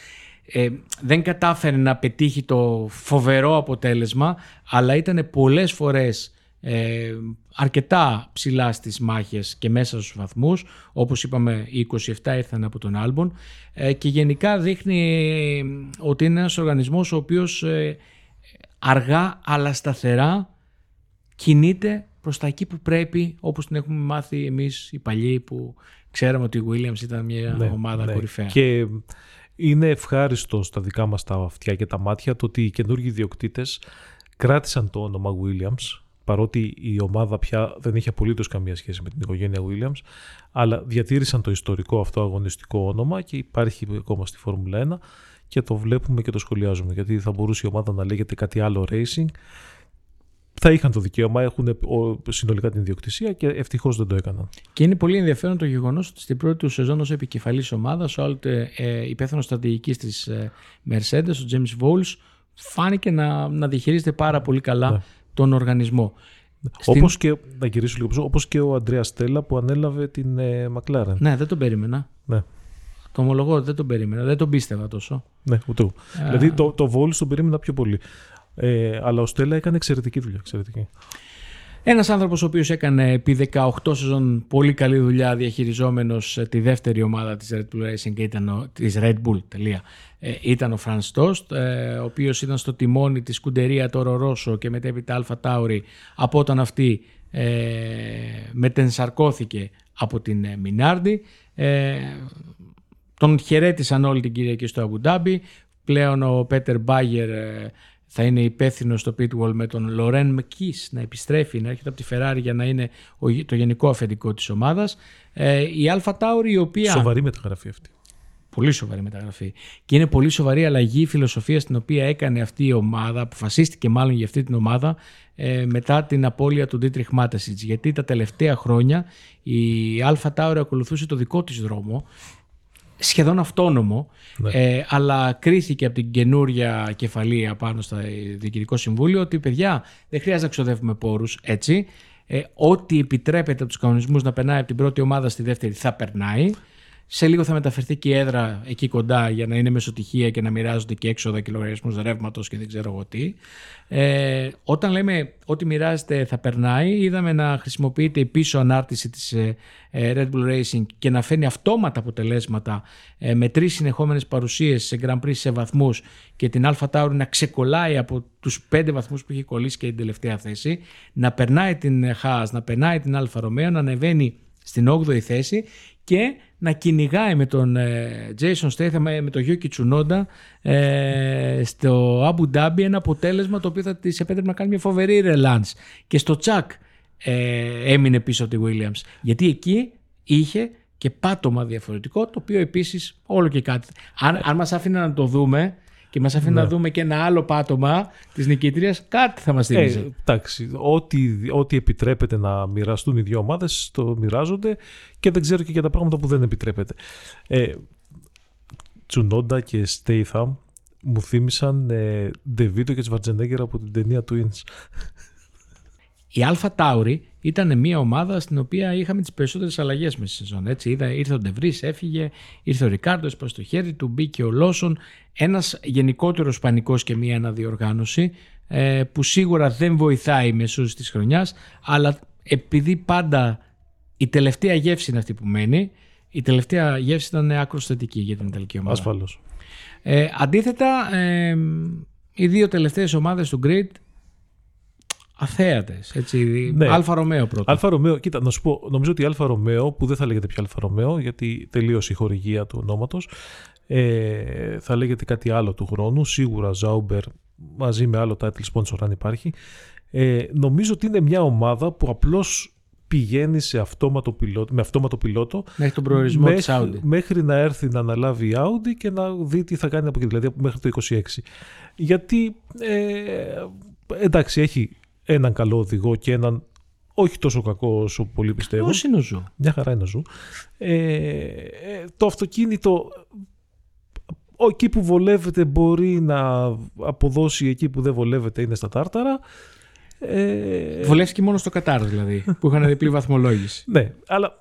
ε, δεν κατάφερε να πετύχει το φοβερό αποτέλεσμα, αλλά ήταν πολλές φορές ε, αρκετά ψηλά στις μάχες και μέσα στους βαθμούς. Όπως είπαμε, οι 27 ήρθαν από τον Άλμπον ε, και γενικά δείχνει ε, ότι είναι ένας οργανισμός ο οποίος ε, αργά αλλά σταθερά κινείται προς τα εκεί που πρέπει, όπως την έχουμε μάθει εμείς οι παλιοί που ξέραμε ότι η Williams ήταν μια ομάδα κορυφαία. Ναι, Και είναι ευχάριστο στα δικά μας τα αυτιά και τα μάτια το ότι οι καινούργιοι ιδιοκτήτες κράτησαν το όνομα Williams παρότι η ομάδα πια δεν είχε απολύτως καμία σχέση με την οικογένεια Williams αλλά διατήρησαν το ιστορικό αυτό αγωνιστικό όνομα και υπάρχει ακόμα στη Φόρμουλα 1 και το βλέπουμε και το σχολιάζουμε γιατί θα μπορούσε η ομάδα να λέγεται κάτι άλλο racing θα είχαν το δικαίωμα, έχουν ο- συνολικά την ιδιοκτησία και ευτυχώς δεν το έκαναν. Και είναι πολύ ενδιαφέρον το γεγονός ότι στην πρώτη του σεζόν ως επικεφαλής ομάδας, ο άλλοτε ε, υπεύθυνος στρατηγικής της ε, Mercedes, ο James Bowles, φάνηκε να, να διαχειρίζεται πάρα πολύ καλά Ναι. τον οργανισμό. Στην- Όπως και, να γυρίσω λίγο πίσω, όπως και ο Αντρέα Στέλλα που ανέλαβε την ε, McLaren. Ναι, δεν τον περίμενα. Ναι. Το ομολογώ ότι δεν τον περίμενα. Δεν τον πίστευα τόσο. Ναι, ούτε εγώ. Α. Δηλαδή το, το Vols τον περίμενα πιο πολύ. Ε, αλλά ο Στέλλα έκανε εξαιρετική δουλειά. Εξαιρετική. Ένας άνθρωπος ο οποίος έκανε επί 18 σεζόν πολύ καλή δουλειά διαχειριζόμενος τη δεύτερη ομάδα της Red Bull Racing και ήταν ο, της Red Bull, τελεία, ε, ήταν ο Φραντς Τοστ, ε, ο οποίος ήταν στο τιμόνι της Scuderia Toro Rosso και μετέπειτα AlphaTauri από όταν αυτή ε, μετενσαρκώθηκε από την ε, Μινάρντι. Ε, τον χαιρέτησαν όλη την Κυριακή στο Αμπουντάμπι. Πλέον ο Πέτερ Μπάγερ ε, θα είναι υπεύθυνος στο pitwall με τον Λορέν Μεκί να επιστρέφει, να έρχεται από τη Ferrari για να είναι ο- το γενικό αφεντικό της ομάδας. Ε, η AlphaTauri η οποία... Σοβαρή μεταγραφή αυτή. Πολύ σοβαρή μεταγραφή. Και είναι πολύ σοβαρή αλλαγή η φιλοσοφία στην οποία έκανε αυτή η ομάδα, αποφασίστηκε μάλλον για αυτή την ομάδα ε, μετά την απώλεια του Ντίτριχ Μάτεσιτς. Γιατί τα τελευταία χρόνια η AlphaTauri ακολουθούσε το δικό της δρόμο, σχεδόν αυτόνομο, Ναι. ε, αλλά κρίθηκε από την καινούρια κεφάλια πάνω στο Διοικητικό Συμβούλιο ότι παιδιά δεν χρειάζεται να ξοδεύουμε πόρους έτσι. Ε, ό,τι επιτρέπεται από τους κανονισμούς να περνάει από την πρώτη ομάδα στη δεύτερη θα περνάει. Σε λίγο θα μεταφερθεί και η έδρα εκεί κοντά για να είναι μεσοτυχία και να μοιράζονται και έξοδα και λογαριασμούς ρεύματος και δεν ξέρω εγώ τι. Ε, όταν λέμε ότι μοιράζεται θα περνάει, είδαμε να χρησιμοποιείται η πίσω ανάρτηση της ε, ε, Red Bull Racing και να φέρνει αυτόματα αποτελέσματα ε, με τρεις συνεχόμενες παρουσίες σε Grand Prix σε βαθμούς και την Alpha Tauri να ξεκολλάει από τους πέντε βαθμούς που έχει κολλήσει και την τελευταία θέση, να περνάει την Haas, να περνάει την Alfa Romeo, να ανεβαίνει στην 8η θέση και να κυνηγάει με τον ε, Jason Statham, με τον Yuki Tsunoda ε, στο Abu Dhabi ένα αποτέλεσμα το οποίο θα της επέτρεπε να κάνει μια φοβερή ρελάνς. Και στο Τσακ ε, έμεινε πίσω από τη Williams. Γιατί εκεί είχε και πάτωμα διαφορετικό, το οποίο επίσης όλο και κάτι. Αν, αν μας άφηνε να το δούμε, και μας αφήνει να ναι. δούμε και ένα άλλο πάτωμα της νικητρίας, κάτι θα μας θυμίζει. Ε, εντάξει, ό,τι, ό,τι επιτρέπεται να μοιραστούν οι δύο ομάδες, το μοιράζονται και δεν ξέρω και για τα πράγματα που δεν επιτρέπεται. Ε, Τσουνόντα και Στέιθαμ μου θύμισαν ε, Ντεβίτο και Σβαρτζενέγκερ από την ταινία Twins. Η Αλφα Τάουρι ήταν μια ομάδα στην οποία είχαμε τις περισσότερες αλλαγές μέσα στη σεζόν. Έτσι, είδα, ήρθε ο Ντεβρή, έφυγε, ήρθε ο Ρικάρντος, έσπασε το χέρι του, μπήκε ο Λόσον. Ένας γενικότερος πανικός και μια αναδιοργάνωση ε, που σίγουρα δεν βοηθάει μεσούσης της χρονιάς, αλλά επειδή πάντα η τελευταία γεύση είναι αυτή που μένει, η τελευταία γεύση ήταν άκρως θετική για την Ιταλική ομάδα. Ασφαλώς. Ε, αντίθετα, ε, οι δύο τελευταίες ομάδες του grid αθέατες. Ναι. Alfa Romeo πρώτα. Alfa Romeo, κοίτα, να σου πω, νομίζω ότι η Alfa Romeo, που δεν θα λέγεται πια Alfa Romeo, γιατί τελείωσε η χορηγία του ονόματος, ε, θα λέγεται κάτι άλλο του χρόνου. Σίγουρα Sauber μαζί με άλλο title sponsor, αν υπάρχει. Ε, νομίζω ότι είναι μια ομάδα που απλώς πηγαίνει σε αυτόματο πιλότο, με αυτόματο πιλότο μέχρι τον προορισμό μέχρι, της Audi. Μέχρι να έρθει να αναλάβει η Audi και να δει τι θα κάνει από εκεί, δηλαδή μέχρι το 26. Γιατί ε, εντάξει, έχει έναν καλό οδηγό και έναν όχι τόσο κακό όσο πολλοί πιστεύουν. Πώς είναι ο Ζου; Μια χαρά είναι ο Ζου. Ε, ε, το αυτοκίνητο εκεί που βολεύεται μπορεί να αποδώσει, εκεί που δεν βολεύεται είναι στα τάρταρα. Ε, Βολεύει και μόνο στο Κατάρ δηλαδή, που είχαν διπλή βαθμολόγηση. ναι, αλλά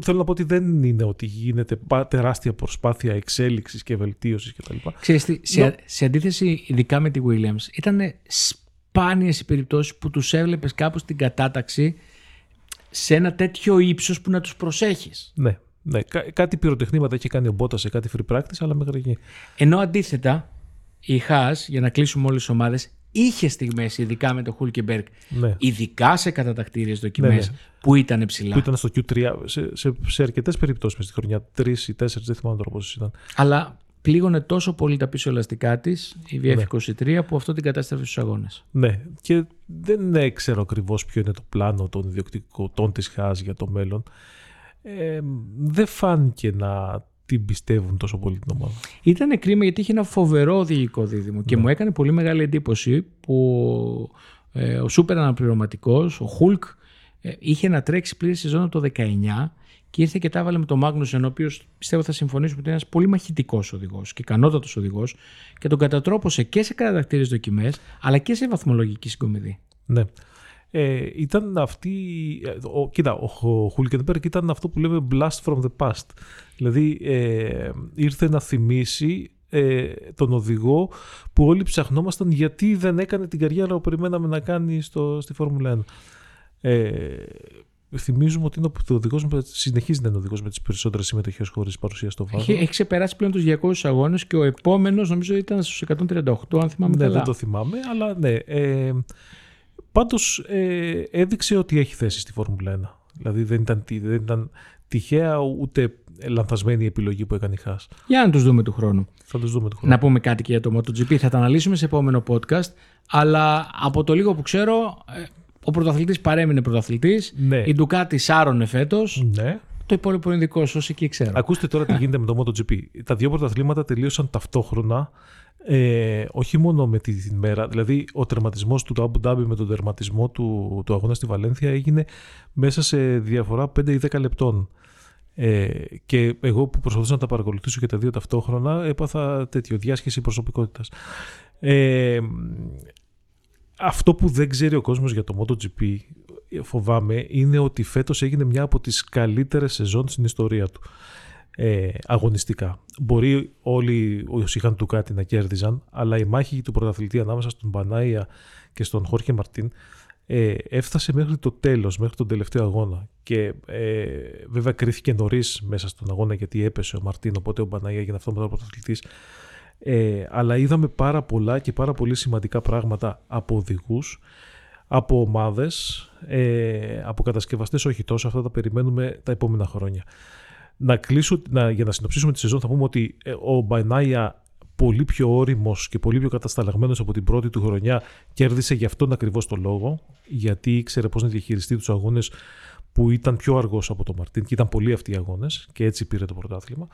θέλω να πω ότι δεν είναι ότι γίνεται τεράστια προσπάθεια εξέλιξης και βελτίωσης κτλ. Ξέρετε, σε, σε αντίθεση ειδικά με τη Williams, ήταν σπάνιες οι περιπτώσεις που τους έβλεπες κάπου στην κατάταξη σε ένα τέτοιο ύψος που να τους προσέχεις. Ναι, ναι. κάτι πυροτεχνήματα έχει κάνει ο Μπότας σε κάτι free practice, αλλά μέχρι εκεί. Ενώ αντίθετα, η Χάς, για να κλείσουμε όλες τις ομάδες, είχε στιγμές, ειδικά με το Χούλκεμπεργκ, ναι. ειδικά σε κατατακτήριες δοκιμές, ναι, ναι. που ήταν ψηλά. Που ήταν στο Q3, σε, σε, σε αρκετές περιπτώσεις μες στη χρονιά, τρεις ή τέσσερις, δεν θυμάμαι τώρα πόσες ήταν. Αλλά πλήγωνε τόσο πολύ τα πίσω ελαστικά της, η VF23, ναι. που αυτό την κατάστρεφε στους αγώνες. Ναι, και δεν ξέρω ακριβώς ποιο είναι το πλάνο των ιδιοκτικών της ΧΑΣ για το μέλλον. Ε, δεν φάνηκε να την πιστεύουν τόσο πολύ την ομάδα. Ήταν κρίμα γιατί είχε ένα φοβερό οδηγικό δίδυμο και ναι. μου έκανε πολύ μεγάλη εντύπωση που ε, ο σούπερ αναπληρωματικός, ο Χουλκ, ε, είχε να τρέξει πλήρη σεζόν το 19 και ήρθε και τα έβαλε με τον Μάγνουσεν, ο οποίος πιστεύω θα συμφωνήσουμε ότι είναι ένας πολύ μαχητικός οδηγός και ικανότατος οδηγός και τον κατατρόπωσε και σε κατακτήρε δοκιμές, αλλά και σε βαθμολογική συγκομιδή. Ναι. Ε, ήταν αυτή. Ο, κοίτα, ο Χουλκενμπέργκ ήταν αυτό που λέμε blast from the past. Δηλαδή ε, ήρθε να θυμίσει ε, τον οδηγό που όλοι ψαχνόμασταν γιατί δεν έκανε την καριέρα που περιμέναμε να κάνει στο, στη Φόρμουλα 1. Ε, θυμίζουμε ότι είναι ο οδηγός συνεχίζει να είναι ο οδηγός με τις περισσότερες συμμετοχές χωρίς παρουσία στο βάθο. Έχει, έχει ξεπεράσει πλέον τους 200 αγώνες και ο επόμενος νομίζω ήταν στους 138, αν θυμάμαι ναι, καλά. Δεν το θυμάμαι, αλλά ναι. Ε, Πάντως ε, έδειξε ότι έχει θέση στη Φόρμουλα 1. Δηλαδή δεν ήταν, δεν ήταν τυχαία ούτε λανθασμένη η επιλογή που έκανε η Χάς. Για να τους δούμε του χρόνου. Θα τους δούμε του χρόνου. Να πούμε κάτι και για το MotoGP. Θα τα αναλύσουμε σε επόμενο podcast. Αλλά από το λίγο που ξέρω, ε, ο πρωταθλητής παρέμεινε πρωταθλητής. Ναι. Η Ντουκάτη σάρωνε φέτος. Ναι. Το υπόλοιπο είναι δικό σου, εκεί ξέρω. Ακούστε τώρα τι γίνεται με το MotoGP. Τα δύο πρωταθλήματα τελείωσαν ταυτόχρονα. Ε, όχι μόνο με τη μέρα, δηλαδή ο τερματισμός του Abu Dhabi με τον τερματισμό του, του αγώνα στη Βαλένθια έγινε μέσα σε διαφορά 5 ή 10 λεπτών. Ε, και εγώ που προσπαθούσα να τα παρακολουθήσω και τα δύο ταυτόχρονα έπαθα τέτοιο διάσχεση προσωπικότητας. Ε, αυτό που δεν ξέρει ο κόσμος για το MotoGP φοβάμαι είναι ότι φέτος έγινε μια από τις καλύτερες σεζόν στην ιστορία του ε, αγωνιστικά. Μπορεί όλοι όσοι είχαν του κάτι να κέρδιζαν, αλλά η μάχη του πρωταθλητή ανάμεσα στον Μπανάια και στον Χόρχε Μαρτίν ε, έφτασε μέχρι το τέλος, μέχρι τον τελευταίο αγώνα. Και ε, βέβαια κρίθηκε νωρίς μέσα στον αγώνα γιατί έπεσε ο Μαρτίν, οπότε ο Μπανάια έγινε αυτό μετά ο πρωταθλητής. Ε, αλλά είδαμε πάρα πολλά και πάρα πολύ σημαντικά πράγματα από οδηγούς, από ομάδες, ε, από κατασκευαστές όχι τόσο, αυτά τα περιμένουμε τα επόμενα χρόνια. Να κλείσω, να, για να συνοψίσουμε τη σεζόν θα πούμε ότι ε, ο Μπανάια πολύ πιο όριμος και πολύ πιο κατασταλαγμένος από την πρώτη του χρονιά κέρδισε γι' αυτόν ακριβώς το λόγο γιατί ήξερε πώς να διαχειριστεί τους αγώνες που ήταν πιο αργός από τον Μαρτίν και ήταν πολλοί αυτοί οι αγώνες και έτσι πήρε το πρωτάθλημα.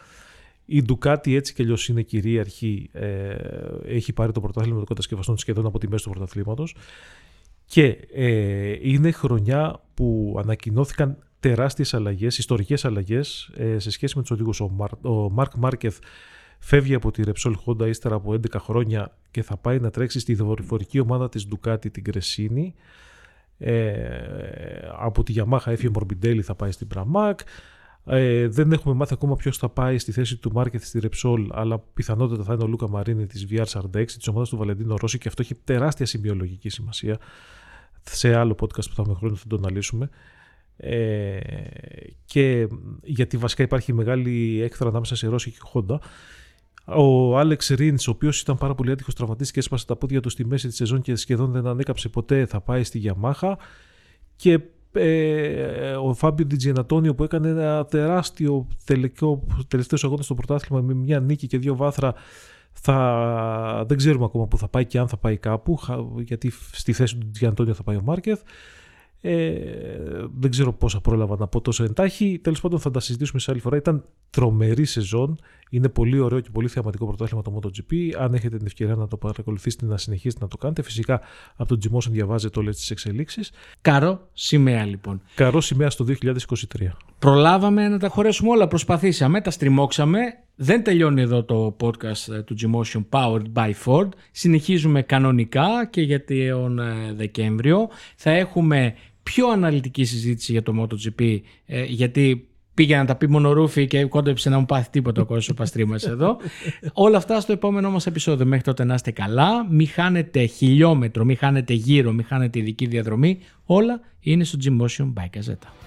Η Ντουκάτι έτσι κι αλλιώς είναι κυρίαρχη. Ε, έχει πάρει το πρωτάθλημα των κατασκευαστών σχεδόν από τη μέση του πρωταθλήματος. Και ε, είναι χρονιά που ανακοινώθηκαν τεράστιες αλλαγές, ιστορικές αλλαγές ε, σε σχέση με τους οδηγούς. Ο, ο Μάρκ Μάρκεθ φεύγει από τη Repsol Honda ύστερα από 11 χρόνια και θα πάει να τρέξει στη δορυφορική ομάδα της Ducati την Κρεσίνη. Ε, από τη Yamaha έφυγε Morbidelli θα πάει στην Pramac. Ε, δεν έχουμε μάθει ακόμα ποιος θα πάει στη θέση του Μάρκετ στη Repsol, αλλά πιθανότατα θα είναι ο Λούκα Μαρίνη της VR46, της ομάδας του Βαλεντίνο Ρώση, και αυτό έχει τεράστια σημειολογική σημασία. Σε άλλο podcast που θα έχουμε χρόνο θα το αναλύσουμε. Ε, και γιατί βασικά υπάρχει μεγάλη έκθρα ανάμεσα σε Ρώση και Honda. Ο Άλεξ Ρίνς, ο οποίος ήταν πάρα πολύ άτυχος τραυματή και έσπασε τα πόδια του στη μέση της σεζόν και σχεδόν δεν ανέκαψε ποτέ, θα πάει στη Γιαμάχα. Και ε, ο Φάμπιο Ντιτζιενατόνιο που έκανε ένα τεράστιο τελικό, τελευταίος αγώνας στο πρωτάθλημα με μια νίκη και δύο βάθρα θα, δεν ξέρουμε ακόμα που θα πάει και αν θα πάει κάπου γιατί στη θέση του Ντιτζιενατόνιο θα πάει ο Μάρκεθ ε, δεν ξέρω πόσα πρόλαβα να πω τόσο εντάχει. Τέλος πάντων, θα τα συζητήσουμε σε άλλη φορά. Ήταν τρομερή σεζόν. Είναι πολύ ωραίο και πολύ θεαματικό πρωτάθλημα το MotoGP. Αν έχετε την ευκαιρία να το παρακολουθήσετε, να συνεχίσετε να το κάνετε. Φυσικά από τον Gmotion διαβάζετε όλες τις εξελίξεις. Καρό σημαία λοιπόν. Καρό σημαία στο 2023. Προλάβαμε να τα χωρέσουμε όλα. Προσπαθήσαμε, τα στριμώξαμε. Δεν τελειώνει εδώ το podcast ε, του Gmotion Powered by Ford. Συνεχίζουμε κανονικά και για τον ε, Δεκέμβριο. Θα έχουμε πιο αναλυτική συζήτηση για το MotoGP ε, γιατί πήγε να τα πει μόνο ρούφι και κόντεψε να μου πάθει τίποτα ο κόσμος ο παστρί μας εδώ. Όλα αυτά στο επόμενό μας επεισόδιο. Μέχρι τότε να είστε καλά. Μη χάνετε χιλιόμετρο, μη χάνετε γύρω, μη χάνετε ειδική διαδρομή. Όλα είναι στο Gym Motion by Gazeta.